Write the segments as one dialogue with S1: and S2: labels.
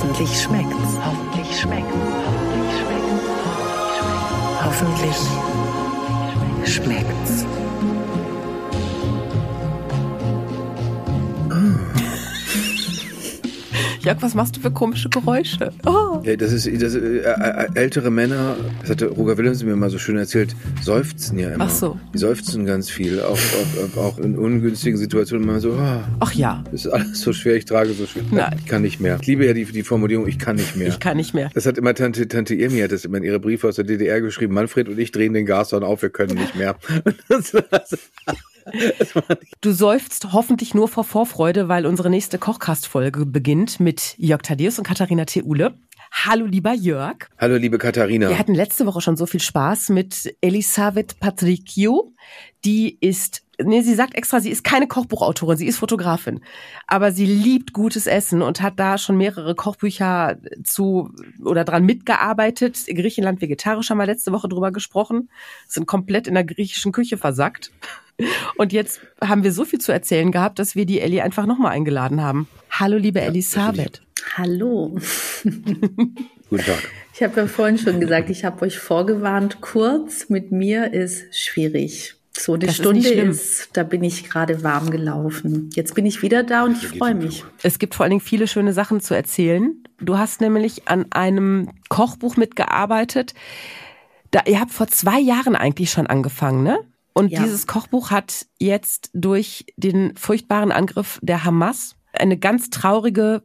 S1: Hoffentlich schmeckt's. Hoffentlich schmeckt's. Hoffentlich schmeckt's. Hoffentlich schmeckt's.
S2: Jörg, was machst du für komische Geräusche? Oh.
S3: Ja, das ist, das, äh, äh, ältere Männer, das hatte Roger Willems mir mal so schön erzählt, seufzen ja immer.
S2: Ach so.
S3: Die seufzen ganz viel, auch, auch, auch in ungünstigen Situationen immer so, ah,
S2: Ach ja,
S3: ist alles so schwer, ich trage so schwer.
S2: Nein.
S3: Ich kann nicht mehr. Ich liebe ja die, die Formulierung, ich kann nicht mehr.
S2: ich kann nicht mehr.
S3: das hat immer Tante, Tante Irmi hat das immer in ihre Briefe aus der DDR geschrieben. Manfred und ich drehen den Gashorn auf, wir können nicht mehr.
S2: Du seufzt hoffentlich nur vor Vorfreude, weil unsere nächste Kochkast-Folge beginnt mit Jörg Thaddeus und Katharina Theule. Hallo, lieber Jörg.
S3: Hallo, liebe Katharina.
S2: Wir hatten letzte Woche schon so viel Spaß mit Elisabeth Patricio. Die ist, nee, sie sagt extra, sie ist keine Kochbuchautorin, sie ist Fotografin. Aber sie liebt gutes Essen und hat da schon mehrere Kochbücher zu oder dran mitgearbeitet. Griechenland vegetarisch haben wir letzte Woche drüber gesprochen. Sind komplett in der griechischen Küche versackt. Und jetzt haben wir so viel zu erzählen gehabt, dass wir die Ellie einfach nochmal eingeladen haben. Hallo, liebe Elisabeth.
S4: Hallo.
S3: Guten Tag.
S4: Ich habe ja vorhin schon gesagt, ich habe euch vorgewarnt, kurz mit mir ist schwierig. So eine
S2: Das ist
S4: Stunde
S2: schlimm.
S4: ist, da bin ich gerade warm gelaufen. Jetzt bin ich wieder da und ich freue mich.
S2: Es gibt vor allen Dingen viele schöne Sachen zu erzählen. Du hast nämlich an einem Kochbuch mitgearbeitet. Da, ihr habt vor zwei Jahren eigentlich schon angefangen, ne? Und
S4: Ja.
S2: dieses Kochbuch hat jetzt durch den furchtbaren Angriff der Hamas eine ganz traurige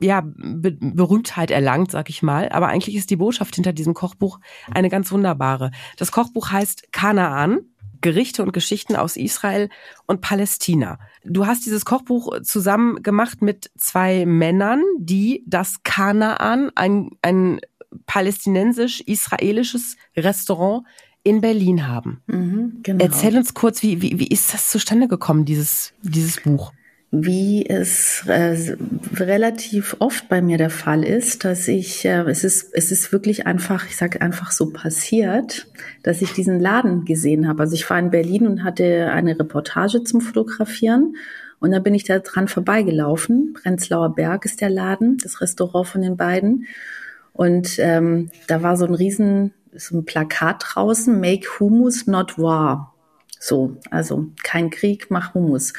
S2: ja, Be Berühmtheit erlangt, sag ich mal. Aber eigentlich ist die Botschaft hinter diesem Kochbuch eine ganz wunderbare. Das Kochbuch heißt Kanaan. Gerichte und Geschichten aus Israel und Palästina. Du hast dieses Kochbuch zusammen gemacht mit zwei Männern, die das Kanaan, ein, ein palästinensisch-israelisches Restaurant in Berlin haben.
S4: Mhm, genau.
S2: Erzähl uns kurz, wie, wie, wie ist das zustande gekommen, dieses, dieses Buch?
S4: Wie es äh, relativ oft bei mir der Fall ist, dass ich, äh, es ist, es ist wirklich einfach, ich sage einfach so passiert, dass ich diesen Laden gesehen habe. Also ich war in Berlin und hatte eine Reportage zum Fotografieren und dann bin ich da dran vorbeigelaufen. Prenzlauer Berg ist der Laden, das Restaurant von den beiden. Und ähm, da war so ein riesen, so ein Plakat draußen, Make Hummus not war. So, also kein Krieg, mach Hummus.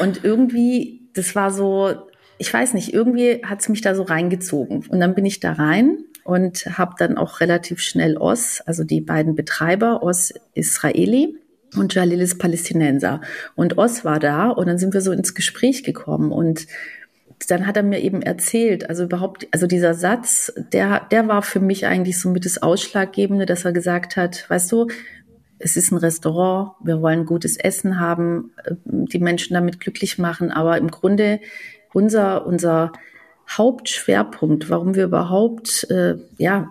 S4: Und irgendwie, das war so, ich weiß nicht, irgendwie hat's mich da so reingezogen. Und dann bin ich da rein und habe dann auch relativ schnell Os, also die beiden Betreiber, Os Israeli und Jalil ist Palästinenser. Und Os war da und dann sind wir so ins Gespräch gekommen und dann hat er mir eben erzählt, also überhaupt, also dieser Satz, der, der war für mich eigentlich so mit das Ausschlaggebende, dass er gesagt hat, weißt du, es ist ein Restaurant, wir wollen gutes Essen haben, äh, die Menschen damit glücklich machen, aber im Grunde unser, unser Hauptschwerpunkt, warum wir überhaupt äh, ja,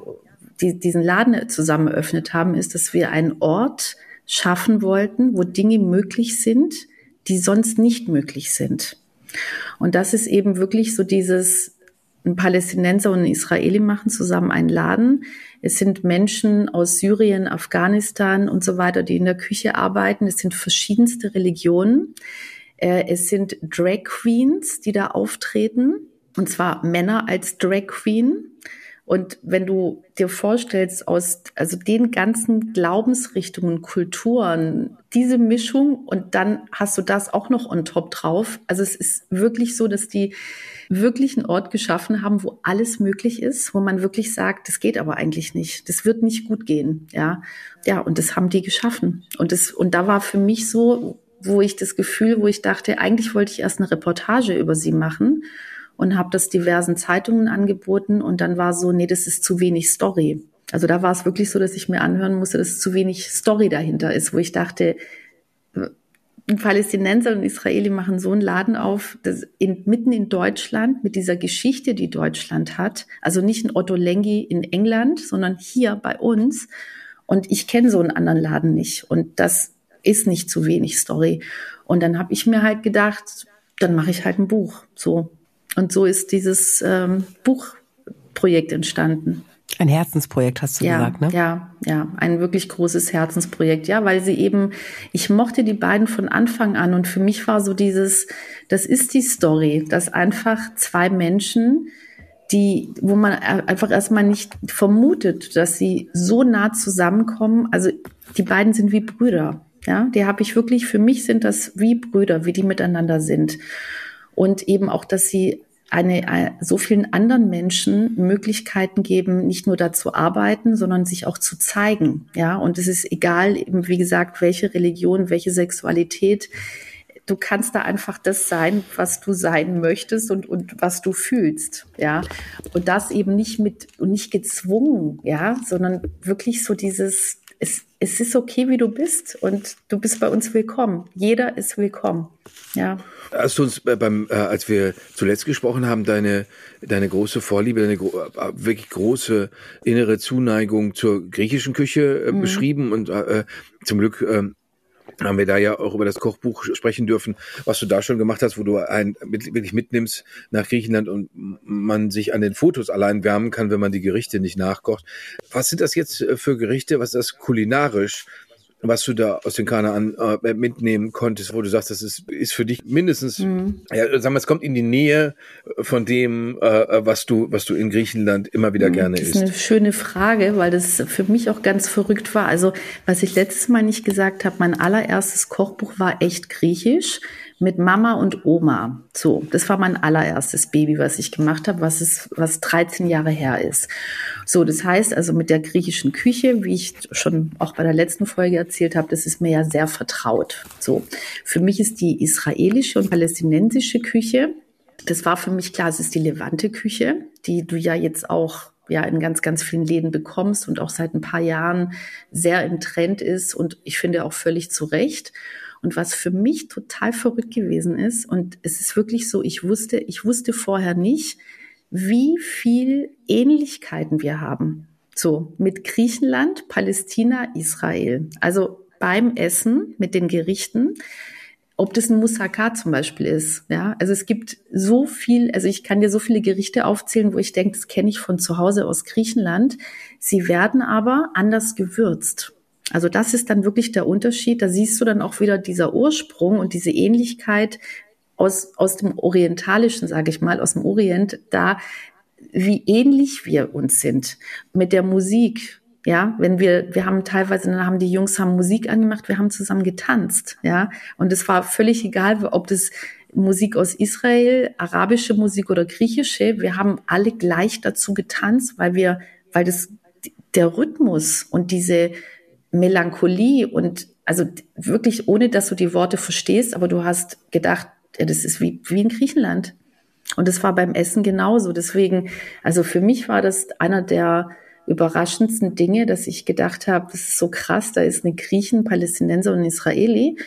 S4: die, diesen Laden zusammen eröffnet haben, ist, dass wir einen Ort schaffen wollten, wo Dinge möglich sind, die sonst nicht möglich sind. Und das ist eben wirklich so dieses, ein Palästinenser und ein Israeli machen zusammen einen Laden. Es sind Menschen aus Syrien, Afghanistan und so weiter, die in der Küche arbeiten. Es sind verschiedenste Religionen. Äh, Es sind Drag Queens, die da auftreten. Und zwar Männer als Drag Queen. Und wenn du dir vorstellst, aus also den ganzen Glaubensrichtungen, Kulturen, diese Mischung und dann hast du das auch noch on top drauf. Also es ist wirklich so, dass die wirklich einen Ort geschaffen haben, wo alles möglich ist, wo man wirklich sagt, das geht aber eigentlich nicht. Das wird nicht gut gehen. Ja, ja, und das haben die geschaffen. Und das, und da war für mich so, wo ich das Gefühl, wo ich dachte, eigentlich wollte ich erst eine Reportage über sie machen und habe das diversen Zeitungen angeboten und dann war so, nee, das ist zu wenig Story. Also da war es wirklich so, dass ich mir anhören musste, dass zu wenig Story dahinter ist, wo ich dachte, ein Palästinenser und ein Israeli machen so einen Laden auf, das in, mitten in Deutschland mit dieser Geschichte, die Deutschland hat. Also nicht ein Otto Lengi in England, sondern hier bei uns. Und ich kenne so einen anderen Laden nicht. Und das ist nicht zu wenig Story. Und dann habe ich mir halt gedacht, dann mache ich halt ein Buch. So. Und so ist dieses ähm, Buchprojekt entstanden.
S2: Ein Herzensprojekt, hast du
S4: Ja,
S2: gesagt, ne?
S4: ja, ja, ein wirklich großes Herzensprojekt, ja, weil sie eben, ich mochte die beiden von Anfang an und für mich war so dieses, das ist die Story, dass einfach zwei Menschen, die, wo man einfach erstmal nicht vermutet, dass sie so nah zusammenkommen. Also die beiden sind wie Brüder. Ja, die habe ich wirklich, für mich sind das wie Brüder, wie die miteinander sind. Und eben auch, dass sie eine, eine, so vielen anderen Menschen Möglichkeiten geben, nicht nur da zu arbeiten, sondern sich auch zu zeigen. Ja, und es ist egal, eben, wie gesagt, welche Religion, welche Sexualität. Du kannst da einfach das sein, was du sein möchtest und, und was du fühlst. Ja, und das eben nicht mit und nicht gezwungen, ja, sondern wirklich so dieses, es, es ist okay, wie du bist und du bist bei uns willkommen. Jeder ist willkommen. Ja.
S3: Hast du uns beim, äh, als wir zuletzt gesprochen haben, deine, deine große Vorliebe, deine gro äh, wirklich große innere Zuneigung zur griechischen Küche äh, mhm. beschrieben und äh, zum Glück äh, haben wir da ja auch über das Kochbuch sprechen dürfen, was du da schon gemacht hast, wo du einen wirklich mitnimmst nach Griechenland und man sich an den Fotos allein wärmen kann, wenn man die Gerichte nicht nachkocht. Was sind das jetzt äh, für Gerichte? Was ist das kulinarisch? Was du da aus den Kanaan äh, mitnehmen konntest, wo du sagst, das ist, ist für dich mindestens, mhm. ja, sagen wir, es kommt in die Nähe von dem, äh, was du, was du in Griechenland immer wieder mhm. gerne isst.
S4: Das ist eine schöne Frage, weil das für mich auch ganz verrückt war. Also, was ich letztes Mal nicht gesagt habe, mein allererstes Kochbuch war echt griechisch mit Mama und Oma. So, das war mein allererstes Baby, was ich gemacht habe, was es, was 13 Jahre her ist. So, das heißt also mit der griechischen Küche, wie ich schon auch bei der letzten Folge erzählt habe, das ist mir ja sehr vertraut. So, für mich ist die israelische und palästinensische Küche, das war für mich klar, es ist die Levante Küche, die du ja jetzt auch ja in ganz, ganz vielen Läden bekommst und auch seit ein paar Jahren sehr im Trend ist und ich finde auch völlig zu Recht. Und was für mich total verrückt gewesen ist, und es ist wirklich so, ich wusste, ich wusste vorher nicht, wie viel Ähnlichkeiten wir haben. So, mit Griechenland, Palästina, Israel. Also beim Essen mit den Gerichten, ob das ein Moussaka zum Beispiel ist. Ja, also es gibt so viel, also ich kann dir so viele Gerichte aufzählen, wo ich denke, das kenne ich von zu Hause aus Griechenland. Sie werden aber anders gewürzt. Also das ist dann wirklich der Unterschied. Da siehst du dann auch wieder dieser Ursprung und diese Ähnlichkeit aus, aus dem Orientalischen, sage ich mal, aus dem Orient, da wie ähnlich wir uns sind mit der Musik. Ja, wenn wir, wir haben teilweise, dann haben die Jungs haben Musik angemacht, wir haben zusammen getanzt, ja, und es war völlig egal, ob das Musik aus Israel, arabische Musik oder griechische, wir haben alle gleich dazu getanzt, weil wir, weil das der Rhythmus und diese Melancholie und also wirklich ohne, dass du die Worte verstehst, aber du hast gedacht, ja, das ist wie, wie in Griechenland. Und das war beim Essen genauso. Deswegen, also für mich war das einer der überraschendsten Dinge, dass ich gedacht habe, das ist so krass, da ist eine Griechen, Palästinenser und Israeli,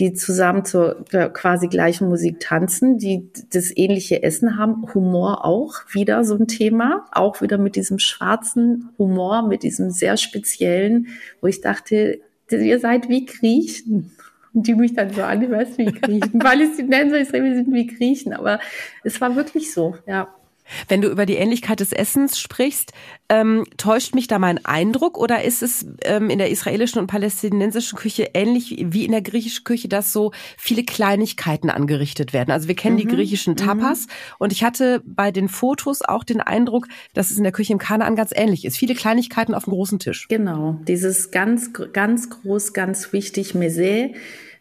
S4: die zusammen zur quasi gleichen Musik tanzen, die das ähnliche Essen haben, Humor auch wieder so ein Thema, auch wieder mit diesem schwarzen Humor, mit diesem sehr speziellen, wo ich dachte, ihr seid wie Griechen. Und die mich dann so an, ich weiß wie Griechen. Palästinenser, Israelis sind wie Griechen, aber es war wirklich so, ja.
S2: Wenn du über die Ähnlichkeit des Essens sprichst, ähm, täuscht mich da mein Eindruck oder ist es ähm, in der israelischen und palästinensischen Küche ähnlich wie in der griechischen Küche, dass so viele Kleinigkeiten angerichtet werden? Also wir kennen mhm. die griechischen mhm. Tapas mhm. und ich hatte bei den Fotos auch den Eindruck, dass es in der Küche im Kanaan ganz ähnlich ist. Viele Kleinigkeiten auf dem großen Tisch.
S4: Genau, dieses ganz, ganz groß, ganz wichtig Mese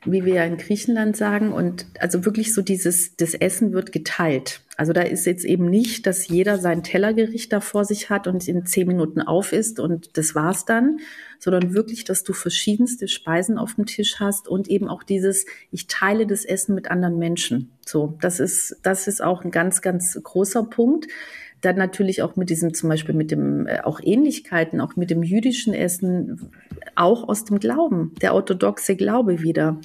S4: wie wir ja in Griechenland sagen. Und also wirklich so dieses, das Essen wird geteilt. Also da ist jetzt eben nicht, dass jeder sein Tellergericht da vor sich hat und in zehn Minuten auf isst und das war's dann, sondern wirklich, dass du verschiedenste Speisen auf dem Tisch hast und eben auch dieses, ich teile das Essen mit anderen Menschen. So, das ist, das ist auch ein ganz, ganz großer Punkt. Dann natürlich auch mit diesem, zum Beispiel mit dem, äh, auch Ähnlichkeiten, auch mit dem jüdischen Essen, auch aus dem Glauben, der orthodoxe Glaube wieder.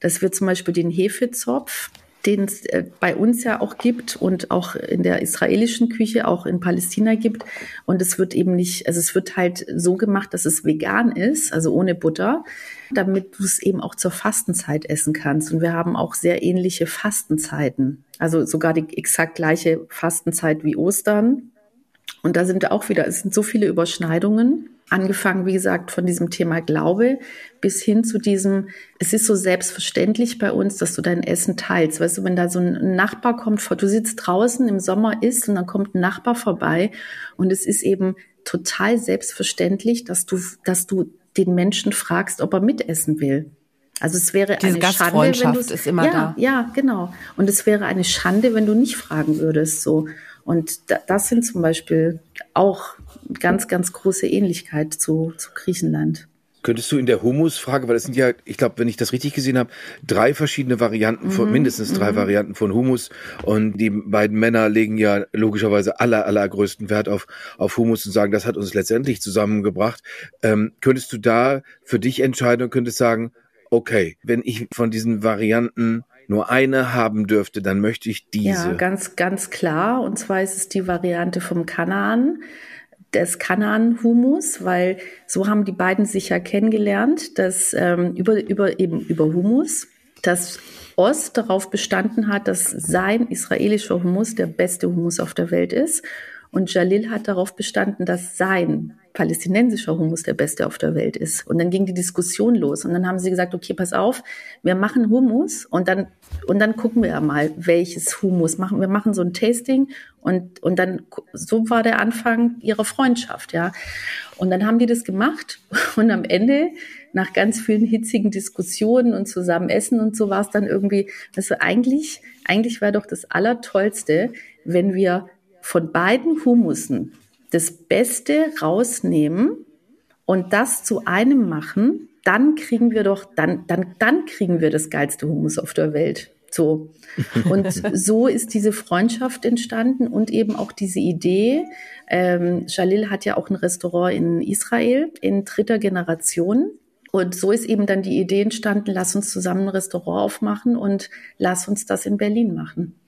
S4: Dass wir zum Beispiel den Hefezopf, den es äh, bei uns ja auch gibt und auch in der israelischen Küche, auch in Palästina gibt. Und es wird eben nicht, also es wird halt so gemacht, dass es vegan ist, also ohne Butter, damit du es eben auch zur Fastenzeit essen kannst. Und wir haben auch sehr ähnliche Fastenzeiten. Also sogar die exakt gleiche Fastenzeit wie Ostern. Und da sind auch wieder, es sind so viele Überschneidungen. Angefangen, wie gesagt, von diesem Thema Glaube bis hin zu diesem, es ist so selbstverständlich bei uns, dass du dein Essen teilst. Weißt du, wenn da so ein Nachbar kommt, du sitzt draußen im Sommer isst und dann kommt ein Nachbar vorbei und es ist eben total selbstverständlich, dass du, dass du den Menschen fragst, ob er mitessen will. Also es wäre
S2: Diese
S4: eine Schande, wenn du
S2: ist immer
S4: ja,
S2: da.
S4: Ja, genau. Und es wäre eine Schande, wenn du nicht fragen würdest. So. Und da, das sind zum Beispiel auch ganz, ganz große Ähnlichkeit zu, zu Griechenland.
S3: Könntest du in der Humusfrage, weil das sind ja, ich glaube, wenn ich das richtig gesehen habe, drei verschiedene Varianten von, mhm. mindestens drei mhm. Varianten von Humus. Und die beiden Männer legen ja logischerweise aller, allergrößten Wert auf, auf Humus und sagen, das hat uns letztendlich zusammengebracht. Ähm, könntest du da für dich entscheiden und könntest sagen, okay, wenn ich von diesen Varianten nur eine haben dürfte, dann möchte ich diese.
S4: Ja, ganz, ganz klar. Und zwar ist es die Variante vom Kanaan des Kanaan-Humus, weil so haben die beiden sich ja kennengelernt, dass ähm, über, über eben über Humus, dass Ost darauf bestanden hat, dass sein israelischer Humus der beste Humus auf der Welt ist. Und Jalil hat darauf bestanden, dass sein palästinensischer Hummus der beste auf der Welt ist. Und dann ging die Diskussion los. Und dann haben sie gesagt, okay, pass auf, wir machen Hummus und dann, und dann gucken wir mal, welches Hummus machen. Wir machen so ein Tasting und, und dann, so war der Anfang ihrer Freundschaft, ja. Und dann haben die das gemacht und am Ende, nach ganz vielen hitzigen Diskussionen und zusammen essen und so war es dann irgendwie, also eigentlich, eigentlich wäre doch das Allertollste, wenn wir von beiden Humussen das Beste rausnehmen und das zu einem machen, dann kriegen wir doch, dann, dann, dann kriegen wir das geilste Humus auf der Welt. So. Und so ist diese Freundschaft entstanden und eben auch diese Idee. Ähm, Jalil hat ja auch ein Restaurant in Israel in dritter Generation. Und so ist eben dann die Idee entstanden, lass uns zusammen ein Restaurant aufmachen und lass uns das in Berlin machen.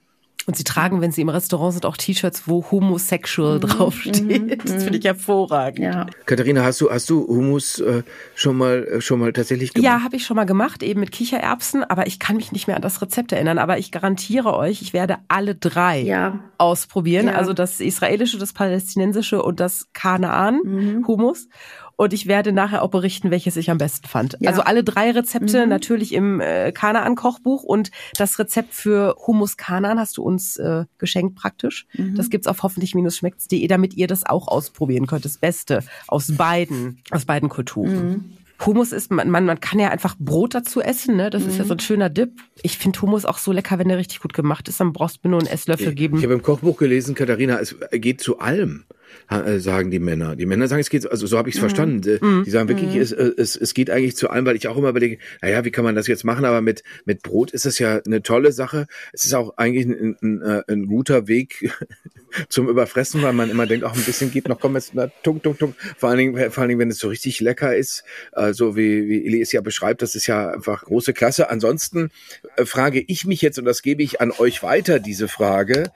S2: Und sie tragen, wenn sie im Restaurant sind, auch T-Shirts, wo homosexual mhm, draufsteht. Mhm, das finde ich mhm. hervorragend. Ja.
S3: Katharina, hast du, hast du Hummus äh, schon mal, äh, schon mal tatsächlich gemacht?
S2: Ja, habe ich schon mal gemacht, eben mit Kichererbsen, aber ich kann mich nicht mehr an das Rezept erinnern. Aber ich garantiere euch, ich werde alle drei ja. ausprobieren. Ja. Also das israelische, das palästinensische und das Kanaan mhm. Hummus und ich werde nachher auch berichten, welches ich am besten fand. Ja. Also alle drei Rezepte mhm. natürlich im äh, Kanaan-Kochbuch und das Rezept für Hummus Kanaan hast du uns äh, geschenkt praktisch. Mhm. Das gibt's auf hoffentlich-schmeckt's.de, damit ihr das auch ausprobieren könnt. Das Beste aus beiden, aus beiden Kulturen. Mhm. Hummus ist, man, man, man kann ja einfach Brot dazu essen, ne? Das mhm. ist ja so ein schöner Dip. Ich finde Hummus auch so lecker, wenn der richtig gut gemacht ist. Dann brauchst du mir nur einen Esslöffel geben.
S3: Ich habe im Kochbuch gelesen, Katharina, es geht zu allem. Äh, sagen die Männer. Die Männer sagen, es geht, also so habe ich es mhm. verstanden. Äh, mhm. Die sagen wirklich, mhm. es, äh, es, es geht eigentlich zu allem, weil ich auch immer überlege, naja, wie kann man das jetzt machen? Aber mit, mit Brot ist es ja eine tolle Sache. Es ist auch eigentlich ein, ein, ein guter Weg zum Überfressen, weil man immer denkt, auch ein bisschen geht noch, komm jetzt, na, tunk, tunk, tunk. Vor allen Dingen, vor allen Dingen, wenn es so richtig lecker ist, äh, so wie, wie Eli es ja beschreibt, das ist ja einfach große Klasse. Ansonsten äh, frage ich mich jetzt, und das gebe ich an euch weiter, diese Frage,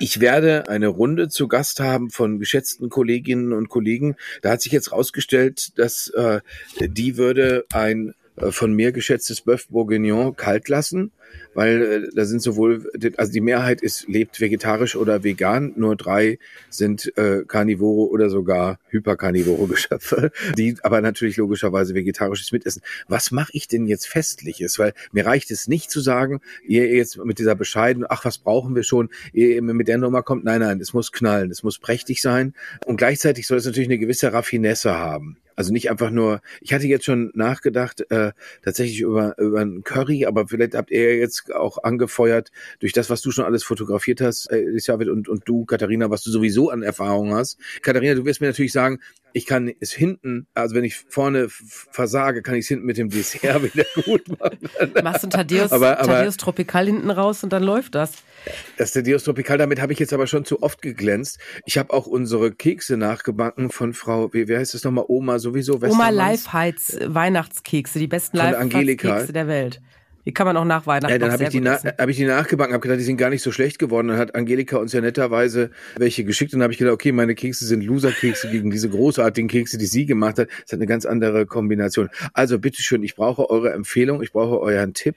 S3: ich werde eine Runde zu Gast haben von geschätzten Kolleginnen und Kollegen. Da hat sich jetzt rausgestellt, dass äh, die würde ein von mir geschätztes Bœuf Bourguignon kalt lassen weil äh, da sind sowohl, also die Mehrheit ist, lebt vegetarisch oder vegan, nur drei sind äh, Karnivore oder sogar hyperkarnivore Geschöpfe, die aber natürlich logischerweise vegetarisches mitessen. Was mache ich denn jetzt Festliches? Weil mir reicht es nicht zu sagen, ihr jetzt mit dieser bescheiden, ach, was brauchen wir schon, ihr mit der Nummer kommt, nein, nein, es muss knallen, es muss prächtig sein und gleichzeitig soll es natürlich eine gewisse Raffinesse haben. Also nicht einfach nur, ich hatte jetzt schon nachgedacht, äh, tatsächlich über, über ein Curry, aber vielleicht habt ihr jetzt auch angefeuert durch das, was du schon alles fotografiert hast, äh, Elisabeth und, und du, Katharina, was du sowieso an Erfahrung hast. Katharina, du wirst mir natürlich sagen, ich kann es hinten, also wenn ich vorne versage, kann ich es hinten mit dem Dessert wieder gut machen.
S2: Machst du Tadeus, aber, aber, Tadeus Tropical hinten raus und dann läuft das.
S3: Das Tadeus Tropical, damit habe ich jetzt aber schon zu oft geglänzt. Ich habe auch unsere Kekse nachgebacken von Frau, wie, wie heißt es nochmal, Oma sowieso.
S2: Oma Lifeheiz Weihnachtskekse, die besten Lifeheiz-Kekse der Welt. Die kann man auch nach Weihnachten
S3: Ja, dann habe ich, die hab ich die nachgebacken, habe gedacht, die sind gar nicht so schlecht geworden. Dann hat Angelika uns ja netterweise welche geschickt und dann habe ich gedacht, okay, meine Kekse sind Loser-Kekse gegen diese großartigen Kekse, die sie gemacht hat. Das hat eine ganz andere Kombination. Also bitteschön, ich brauche eure Empfehlung, ich brauche euren Tipp.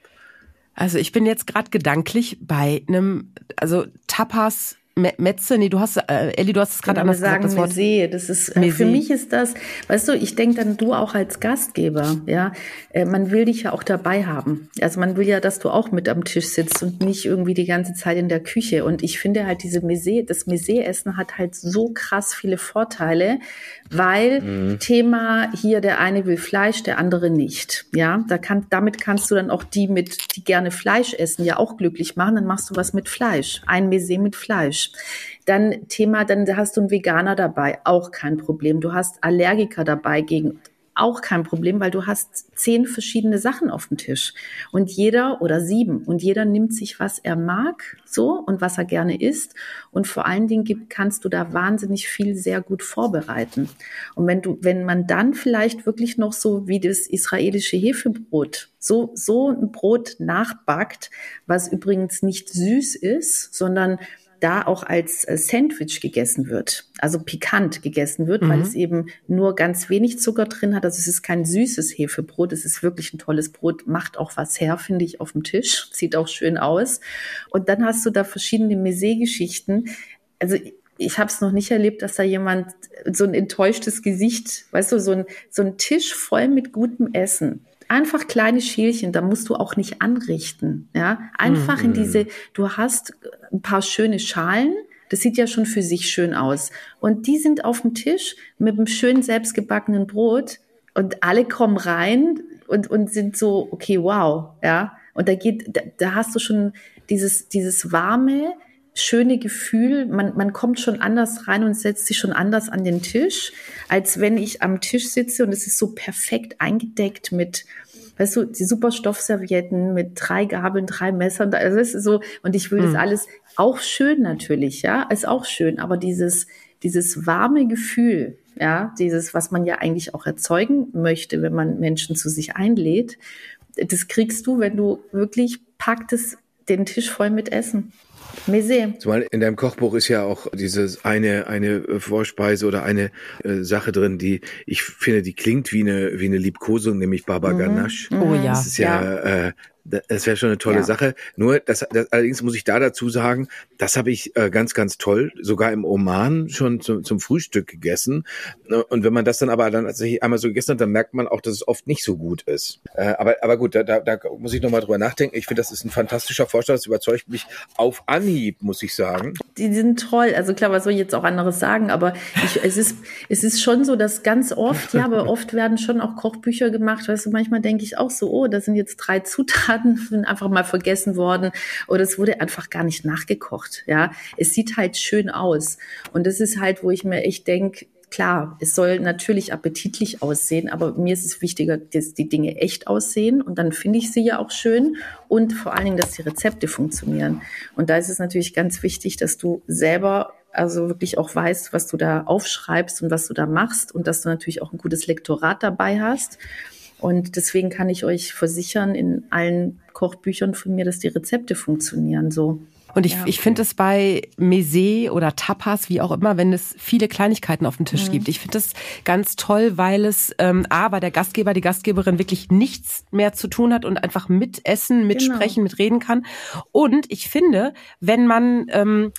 S2: Also ich bin jetzt gerade gedanklich bei einem, also Tapas Metze, nee, du hast, äh, Elli, du hast es gerade anders
S4: sagen,
S2: gesagt, das Wort.
S4: Mesee, das ist, äh, für mich ist das, weißt du, ich denke dann du auch als Gastgeber, ja, äh, man will dich ja auch dabei haben. Also man will ja, dass du auch mit am Tisch sitzt und nicht irgendwie die ganze Zeit in der Küche. Und ich finde halt diese Mesee, das Mesee-Essen hat halt so krass viele Vorteile, weil mhm. Thema hier, der eine will Fleisch, der andere nicht. Ja, da kann, damit kannst du dann auch die mit, die gerne Fleisch essen, ja auch glücklich machen. Dann machst du was mit Fleisch. Ein Mesee mit Fleisch. Dann Thema, dann hast du einen Veganer dabei, auch kein Problem. Du hast Allergiker dabei gegen auch kein Problem, weil du hast zehn verschiedene Sachen auf dem Tisch und jeder oder sieben und jeder nimmt sich, was er mag, so und was er gerne isst und vor allen Dingen gibt, kannst du da wahnsinnig viel sehr gut vorbereiten. Und wenn du, wenn man dann vielleicht wirklich noch so wie das israelische Hefebrot, so, so ein Brot nachbackt, was übrigens nicht süß ist, sondern da auch als äh, Sandwich gegessen wird, also pikant gegessen wird, mhm. weil es eben nur ganz wenig Zucker drin hat. Also es ist kein süßes Hefebrot, es ist wirklich ein tolles Brot, macht auch was her, finde ich, auf dem Tisch, sieht auch schön aus. Und dann hast du da verschiedene Messé-Geschichten. Also ich habe es noch nicht erlebt, dass da jemand so ein enttäuschtes Gesicht, weißt du, so ein, so ein Tisch voll mit gutem Essen einfach kleine Schälchen, da musst du auch nicht anrichten, ja. Einfach mhm. in diese, du hast ein paar schöne Schalen, das sieht ja schon für sich schön aus. Und die sind auf dem Tisch mit einem schönen selbstgebackenen Brot und alle kommen rein und, und sind so, okay, wow, ja. Und da geht, da, da hast du schon dieses, dieses warme, schöne Gefühl, man, man kommt schon anders rein und setzt sich schon anders an den Tisch, als wenn ich am Tisch sitze und es ist so perfekt eingedeckt mit, weißt du, die super Stoffservietten mit drei Gabeln, drei Messern, also es ist so, und ich will mhm. das alles auch schön natürlich, ja, ist auch schön, aber dieses, dieses warme Gefühl, ja, dieses, was man ja eigentlich auch erzeugen möchte, wenn man Menschen zu sich einlädt, das kriegst du, wenn du wirklich packt den Tisch voll mit Essen.
S3: Zumal in deinem Kochbuch ist ja auch dieses eine, eine Vorspeise oder eine äh, Sache drin, die ich finde, die klingt wie eine, wie eine Liebkosung, nämlich Baba mhm. Ganache.
S2: Oh ja.
S3: Das ist ja, ja. Äh, das wäre schon eine tolle ja. Sache. Nur, das, das, allerdings muss ich da dazu sagen, das habe ich äh, ganz, ganz toll, sogar im Oman schon zum, zum Frühstück gegessen. Ne, und wenn man das dann aber dann tatsächlich einmal so gegessen hat, dann merkt man auch, dass es oft nicht so gut ist. Äh, aber, aber gut, da, da, da muss ich nochmal drüber nachdenken. Ich finde, das ist ein fantastischer Vorschlag. Das überzeugt mich auf Anhieb, muss ich sagen.
S4: Die sind toll. Also klar, was soll ich jetzt auch anderes sagen? Aber ich, es ist, es ist schon so, dass ganz oft, ja, aber oft werden schon auch Kochbücher gemacht. Weißt du, manchmal denke ich auch so, oh, da sind jetzt drei Zutaten Zutaten einfach mal vergessen worden oder es wurde einfach gar nicht nachgekocht. Ja, es sieht halt schön aus und das ist halt, wo ich mir echt denke, klar, es soll natürlich appetitlich aussehen, aber mir ist es wichtiger, dass die Dinge echt aussehen und dann finde ich sie ja auch schön und vor allen Dingen, dass die Rezepte funktionieren. Und da ist es natürlich ganz wichtig, dass du selber also wirklich auch weißt, was du da aufschreibst und was du da machst und dass du natürlich auch ein gutes Lektorat dabei hast. Und deswegen kann ich euch versichern, in allen Kochbüchern von mir, dass die Rezepte funktionieren so.
S2: Und ich, ja. ich finde es bei Mese oder Tapas, wie auch immer, wenn es viele Kleinigkeiten auf dem Tisch mhm. gibt. Ich finde es ganz toll, weil es ähm, A, bei der Gastgeber, die Gastgeberin wirklich nichts mehr zu tun hat und einfach mitessen, mitsprechen, genau. mitreden kann. Und ich finde, wenn man ähm,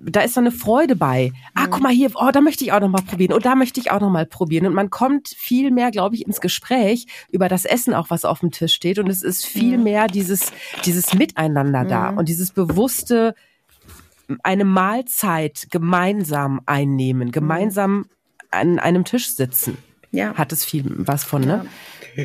S2: da ist so eine Freude bei. Ah, guck mal hier, oh, da möchte ich auch noch mal probieren und da möchte ich auch noch mal probieren und man kommt viel mehr, glaube ich, ins Gespräch über das Essen auch, was auf dem Tisch steht und es ist viel mhm. mehr dieses dieses Miteinander mhm. da und dieses bewusste eine Mahlzeit gemeinsam einnehmen, gemeinsam an einem Tisch sitzen. Ja. Hat es viel was von, ne? Ja.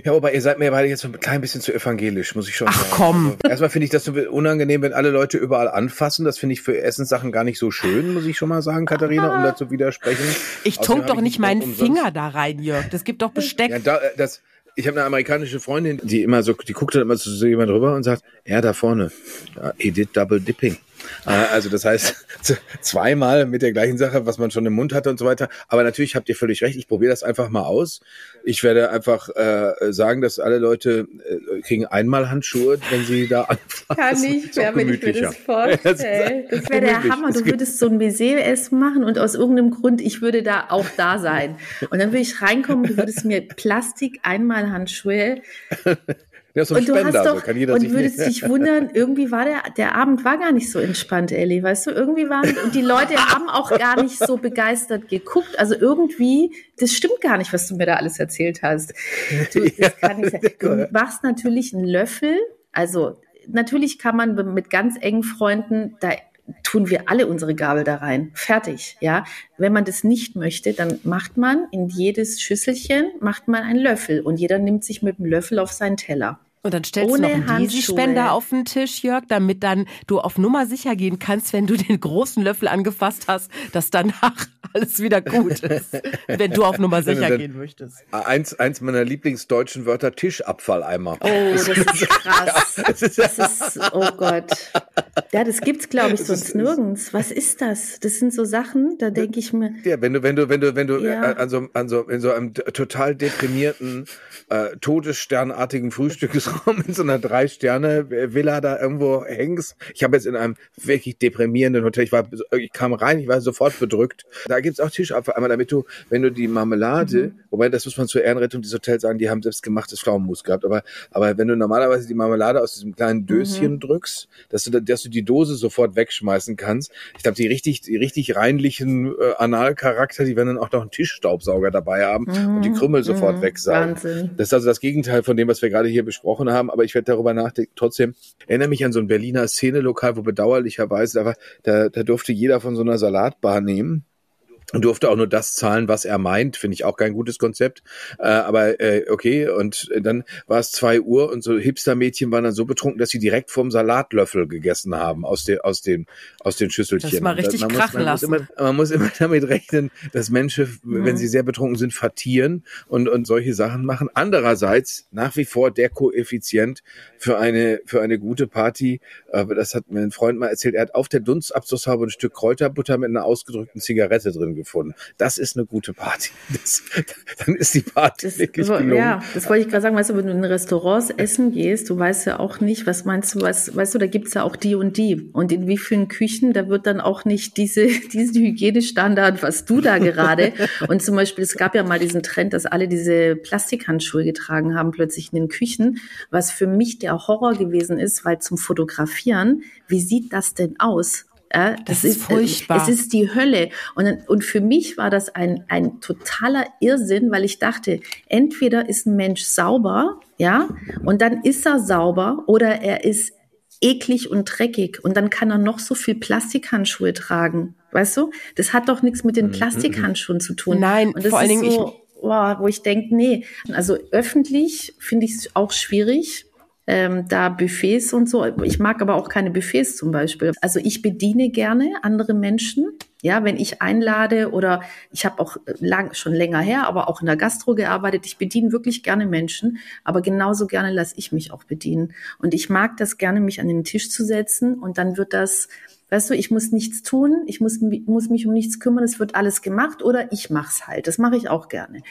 S3: Ja, aber ihr seid mir beide jetzt so ein klein bisschen zu evangelisch, muss ich schon
S2: Ach,
S3: sagen.
S2: Ach komm.
S3: Also, erstmal finde ich das so unangenehm, wenn alle Leute überall anfassen. Das finde ich für Essenssachen gar nicht so schön, muss ich schon mal sagen, Katharina, um dazu widersprechen.
S2: Ich tunk doch nicht meinen Finger da rein, Jörg. Das gibt doch Besteck.
S3: Ja, da, das, ich habe eine amerikanische Freundin, die immer so, die guckt dann immer zu so jemand rüber und sagt, ja, da vorne, ja, Edith Double Dipping. Äh, also das heißt, zweimal mit der gleichen Sache, was man schon im Mund hatte und so weiter. Aber natürlich habt ihr völlig recht, ich probiere das einfach mal aus. Ich werde einfach äh, sagen, dass alle Leute äh, kriegen einmal Handschuhe, wenn sie da anfangen.
S4: Kann ich, wer wenn ich mir das vorstelle. Das wäre der Hammer. Du würdest so ein Baiser-Essen machen und aus irgendeinem Grund, ich würde da auch da sein. Und dann würde ich reinkommen, du würdest mir Plastik einmal Handschuhe
S3: Der ist so ein
S4: und du
S3: Spender,
S4: hast
S3: so
S4: doch,
S3: kann jeder
S4: und
S3: sich
S4: würdest
S3: nicht-
S4: dich wundern, irgendwie war der, der Abend war gar nicht so entspannt, Ellie, weißt du, irgendwie waren, und die Leute haben auch gar nicht so begeistert geguckt, also irgendwie, das stimmt gar nicht, was du mir da alles erzählt hast. Du, das kann nicht sein. du machst natürlich einen Löffel, also natürlich kann man mit ganz engen Freunden, da tun wir alle unsere Gabel da rein. Fertig, ja. Wenn man das nicht möchte, dann macht man in jedes Schüsselchen macht man einen Löffel und jeder nimmt sich mit dem Löffel auf seinen Teller.
S2: Und dann stellst
S4: Ohne
S2: du noch einen. Desi-Spender auf den Tisch, Jörg, damit dann du auf Nummer sicher gehen kannst, wenn du den großen Löffel angefasst hast, dass danach alles wieder gut ist. wenn du auf Nummer sicher
S3: Dann-
S2: gehen möchtest.
S3: Eins, eins meiner Lieblingsdeutschen Wörter, Tischabfalleimer.
S4: Oh, das ist krass.
S3: Das ist-
S4: oh Gott. Ja, das gibt's, glaube ich, sonst
S3: ist-
S4: nirgends. Was ist das? Das sind so Sachen, da denke ich mir,
S3: Ja, wenn du, wenn du, wenn du, wenn du
S4: Ja.
S3: äh, an so, an so, in so einem total deprimierten, äh, todessternartigen Frühstücksraum in so einer Drei-Sterne-Villa da irgendwo hängst. Ich habe jetzt in einem wirklich deprimierenden Hotel, ich war, ich kam rein, ich war sofort bedrückt. Da gibt's auch Tischabfall, einmal damit du, wenn du die Marmelade,
S4: Mhm.
S3: wobei das muss man zur Ehrenrettung des Hotels sagen, die haben selbstgemachtes Pflaumenmus gehabt, aber, aber wenn du normalerweise die Marmelade aus diesem kleinen
S4: Mhm.
S3: Döschen drückst, dass du, da- dass du die Dose sofort wegschmeißen kannst. Ich glaube, die richtig, die richtig reinlichen äh, Analcharakter, die werden dann auch noch einen Tischstaubsauger dabei haben und die Krümmel sofort
S4: mhm,
S3: wegsaugen.
S4: Wahnsinn.
S3: Das ist also das Gegenteil von dem, was wir gerade hier besprochen haben, aber ich werde darüber nachdenken. Trotzdem erinnere mich an so ein Berliner Szenelokal, wo bedauerlicherweise, da, war, da, da durfte jeder von so einer Salatbar nehmen. Und durfte auch nur das zahlen, was er meint. Finde ich auch kein gutes Konzept. Äh, aber äh, okay, und dann war es zwei Uhr und so Hipster-Mädchen waren dann so betrunken, dass sie direkt vom Salatlöffel gegessen haben aus, den aus, den aus den Schüsselchen.
S2: Das mal richtig
S3: man
S2: krachen
S3: muss,
S2: lassen.
S3: Muss immer, man muss immer damit rechnen, dass Menschen, wenn sie sehr betrunken sind, vertieren und, und solche Sachen machen. Andererseits nach wie vor der Koeffizient für eine, für eine gute Party, äh, das hat mir ein Freund mal erzählt, er hat auf der Dunstabzugshaube ein Stück Kräuterbutter mit einer ausgedrückten Zigarette drin gefunden. Das ist eine gute Party. Das, dann ist die Party
S4: Das,
S3: wirklich gelungen.
S4: ja, das wollte ich gerade sagen, weißt du, wenn du in Restaurants essen gehst, du weißt ja auch nicht, was meinst du, was, weißt du, da gibt's ja auch die und die. Und in wie vielen Küchen, da wird dann auch nicht diese, diesen Hygienestandard, was du da gerade. und zum Beispiel, es gab ja mal diesen Trend, dass alle diese Plastikhandschuhe getragen haben, plötzlich in den Küchen, was für mich der Horror gewesen ist, weil zum Fotografieren, wie sieht das denn aus? Ja,
S2: Das ist furchtbar.
S4: Es ist die Hölle. Und, und für mich war das ein, ein totaler Irrsinn, weil ich dachte, entweder ist ein Mensch sauber, ja, und dann ist er sauber oder er ist eklig und dreckig und dann kann er noch so viel Plastikhandschuhe tragen. Weißt du? Das hat doch nichts mit den Plastikhandschuhen zu tun.
S2: Nein,
S4: und das
S2: vor allen
S4: ist
S2: Dingen, ich-
S4: so, boah, wo ich denke, nee. Also öffentlich finde ich es auch schwierig. Ähm, da Buffets und so. Ich mag aber auch keine Buffets zum Beispiel. Also ich bediene gerne andere Menschen. Ja, wenn ich einlade oder ich habe auch lang, schon länger her, aber auch in der Gastro gearbeitet. Ich bediene wirklich gerne Menschen, aber genauso gerne lasse ich mich auch bedienen. Und ich mag das gerne, mich an den Tisch zu setzen und dann wird das, weißt du, ich muss nichts tun, ich muss, muss mich um nichts kümmern, es wird alles gemacht oder ich mach's halt. Das mache ich auch gerne.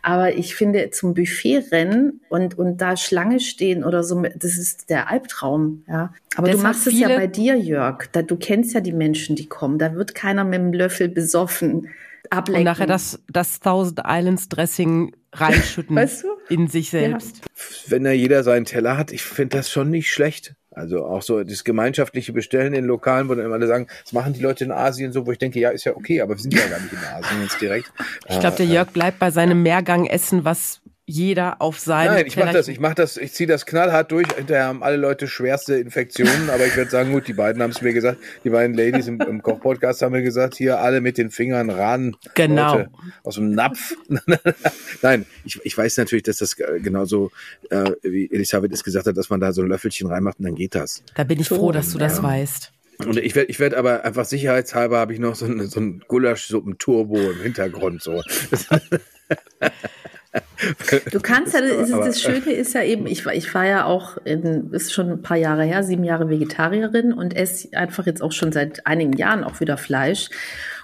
S4: Aber ich finde, zum Buffet rennen und, und da Schlange stehen oder so, das ist der Albtraum, ja. Aber du
S2: Deshalb
S4: machst es ja bei dir, Jörg. Da, du kennst ja die Menschen, die kommen. Da wird keiner mit dem Löffel besoffen ablenken.
S2: Und nachher das, das Thousand Islands Dressing reinschütten
S4: Weißt du?
S2: in sich selbst.
S3: wenn da jeder seinen Teller hat, ich finde das schon nicht schlecht. Also auch so das gemeinschaftliche Bestellen in Lokalen, wo dann immer alle sagen, das machen die Leute in Asien so, wo ich denke, ja, ist ja okay, aber wir sind ja gar nicht in Asien jetzt direkt.
S2: Ich glaube, der Jörg bleibt bei seinem Mehrgang-Essen, was jeder auf seinem
S3: Nein, ich mache das, ich mache das, ich ziehe das knallhart durch. Hinterher haben alle Leute schwerste Infektionen, aber ich würde sagen, gut, die beiden haben es mir gesagt, die beiden Ladies im, im Kochpodcast haben mir gesagt, hier alle mit den Fingern ran.
S2: Genau.
S3: Leute, aus dem Napf. Nein, ich, ich weiß natürlich, dass das äh, genauso, äh, wie Elisabeth es gesagt hat, dass man da so ein Löffelchen reinmacht und dann geht das.
S2: Da bin ich froh, dass du das weißt.
S3: Und ich werde ich werd aber einfach sicherheitshalber habe ich noch so, eine, so ein Gulaschsuppen-Turbo im Hintergrund. So.
S4: Du kannst ja, das, das Schöne ist ja eben, ich, war- ich war ja auch, in, ist schon ein paar Jahre her, sieben Jahre Vegetarierin und esse einfach jetzt auch schon seit einigen Jahren auch wieder Fleisch.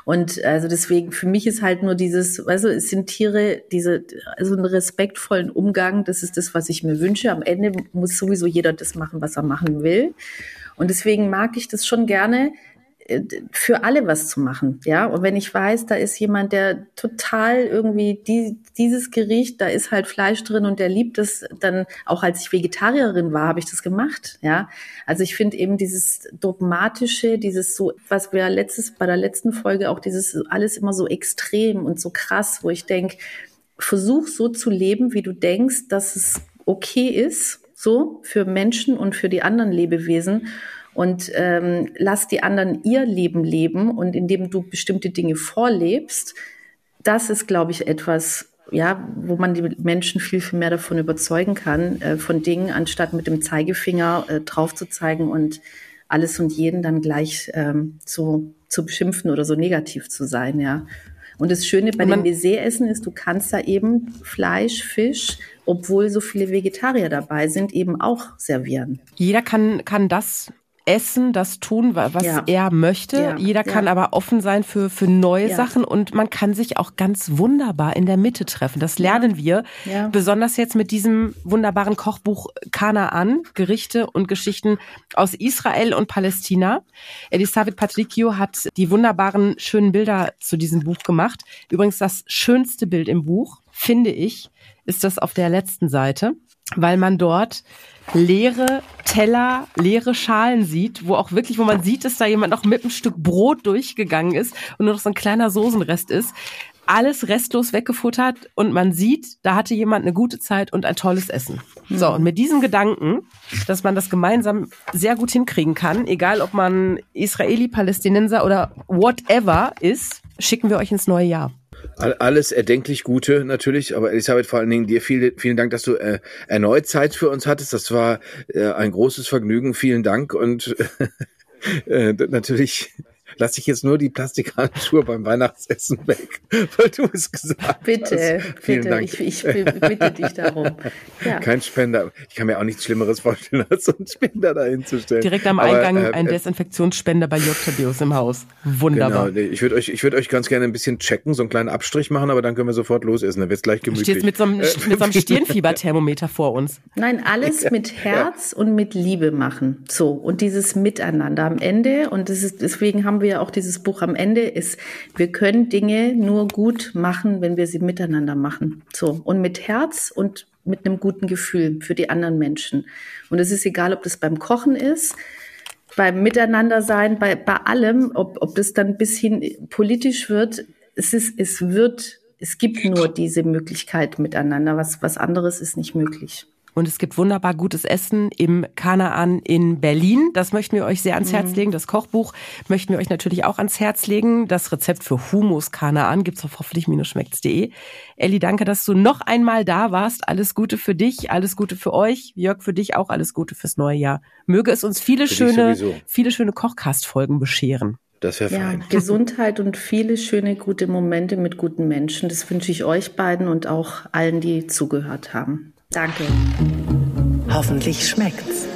S4: Und also deswegen, für mich ist halt nur dieses, du, es sind Tiere, diese, also einen respektvollen Umgang, das ist das, was ich mir wünsche. Am Ende muss sowieso jeder das machen, was er machen will. Und deswegen mag ich das schon gerne, für alle was zu machen, ja. Und wenn ich weiß, da ist jemand, der total irgendwie die, dieses Gericht, da ist halt Fleisch drin und der liebt es, dann auch als ich Vegetarierin war, habe ich das gemacht, ja. Also ich finde eben dieses dogmatische, dieses so, was wir letztes bei der letzten Folge auch dieses alles immer so extrem und so krass, wo ich denke, versuch so zu leben, wie du denkst, dass es okay ist, so für Menschen und für die anderen Lebewesen und ähm, lass die anderen ihr Leben leben und indem du bestimmte Dinge vorlebst, das ist, glaube ich, etwas, ja, wo man die Menschen viel, viel mehr davon überzeugen kann, äh, von Dingen, anstatt mit dem Zeigefinger äh, drauf zu zeigen und alles und jeden dann gleich ähm, so zu beschimpfen oder so negativ zu sein, ja. Und das Schöne bei dem Baiser-Essen ist, du kannst da eben Fleisch, Fisch, obwohl so viele Vegetarier dabei sind, eben auch servieren.
S2: Jeder kann, kann das essen, das tun, was ja. er möchte. Ja. Jeder kann ja. aber offen sein für, für neue Sachen und man kann sich auch ganz wunderbar in der Mitte treffen. Das lernen wir, besonders jetzt mit diesem wunderbaren Kochbuch Kanaan, Gerichte und Geschichten aus Israel und Palästina. Elisabeth Patricio hat die wunderbaren, schönen Bilder zu diesem Buch gemacht. Übrigens das schönste Bild im Buch, finde ich, ist das auf der letzten Seite, weil man dort leere Teller, leere Schalen sieht, wo auch wirklich, wo man sieht, dass da jemand noch mit einem Stück Brot durchgegangen ist und nur noch so ein kleiner Soßenrest ist. Alles restlos weggefuttert und man sieht, da hatte jemand eine gute Zeit und ein tolles Essen. So, und mit diesem Gedanken, dass man das gemeinsam sehr gut hinkriegen kann, egal ob man Israeli, Palästinenser oder whatever ist, schicken wir euch ins neue Jahr.
S3: Alles erdenklich Gute natürlich, aber Elisabeth, vor allen Dingen dir viel, vielen Dank, dass du äh, erneut Zeit für uns hattest. Das war äh, ein großes Vergnügen. Vielen Dank und äh, natürlich lasse ich jetzt nur die Plastikhandschuhe beim Weihnachtsessen weg, weil du es gesagt
S4: bitte,
S3: hast.
S4: Vielen bitte, Dank. Ich, ich bitte dich darum.
S3: Ja. Kein Spender. Ich kann mir auch nichts Schlimmeres vorstellen, als so einen Spender dahin zu stellen.
S2: Direkt am Eingang Aber, äh, ein äh, Desinfektionsspender bei Jörg Tadeus im Haus. Wunderbar.
S3: Genau, ich würde euch, ich würde euch ganz gerne ein bisschen checken, so einen kleinen Abstrich machen, aber dann können wir sofort losessen. Dann wird es gleich gemütlich. Du
S2: stehst mit so einem, mit so einem Stirnfieberthermometer vor uns.
S4: Nein, alles mit Herz ja. und mit Liebe machen. So. Und dieses Miteinander am Ende. Und das ist, deswegen haben wir ja auch dieses Buch am Ende ist, wir können Dinge nur gut machen, wenn wir sie miteinander machen. So. Und mit Herz und mit einem guten Gefühl für die anderen Menschen. Und es ist egal, ob das beim Kochen ist, beim Miteinander sein, bei, bei allem, ob, ob das dann bis hin politisch wird. Es ist, es wird, es gibt nur diese Möglichkeit miteinander. Was, was anderes ist nicht möglich.
S2: Und es gibt wunderbar gutes Essen im Kanaan in Berlin. Das möchten wir euch sehr ans Herz mhm. legen. Das Kochbuch möchten wir euch natürlich auch ans Herz legen. Das Rezept für Humus Kanaan gibt's auf hoffentlich-schmeckt's.de. Elli, danke, dass du noch einmal da warst. Alles Gute für dich, alles Gute für euch. Jörg, für dich auch alles Gute fürs neue Jahr. Möge es uns viele für schöne, viele schöne Kochcast-Folgen bescheren.
S3: Das wäre
S4: ja,
S3: fein.
S4: Gesundheit und viele schöne, gute Momente mit guten Menschen. Das wünsche ich euch beiden und auch allen, die zugehört haben. Danke.
S1: Hoffentlich schmeckt's.